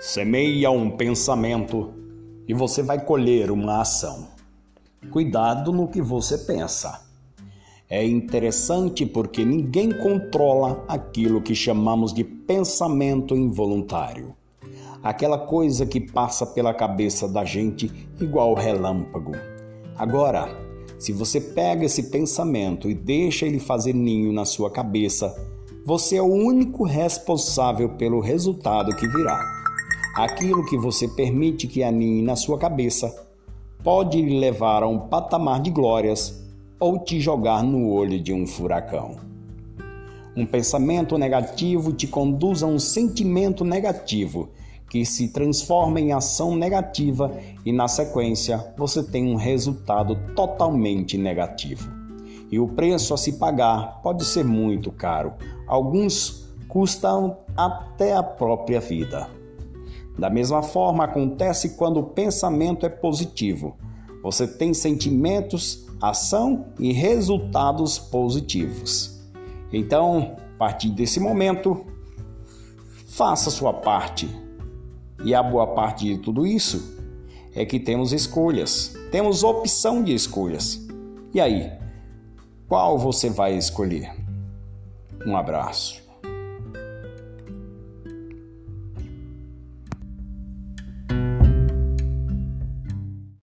Semeia um pensamento e você vai colher uma ação. Cuidado no que você pensa. É interessante porque ninguém controla aquilo que chamamos de pensamento involuntário. Aquela coisa que passa pela cabeça da gente igual relâmpago. Agora, se você pega esse pensamento e deixa ele fazer ninho na sua cabeça, você é o único responsável pelo resultado que virá. Aquilo que você permite que aninhe na sua cabeça pode lhe levar a um patamar de glórias ou te jogar no olho de um furacão. Um pensamento negativo te conduz a um sentimento negativo que se transforma em ação negativa e, na sequência, você tem um resultado totalmente negativo. E o preço a se pagar pode ser muito caro. Alguns custam até a própria vida. Da mesma forma, acontece quando o pensamento é positivo. Você tem sentimentos, ação e resultados positivos. Então, a partir desse momento, faça sua parte. E a boa parte de tudo isso é que temos escolhas, temos opção de escolhas. E aí, qual você vai escolher? Um abraço.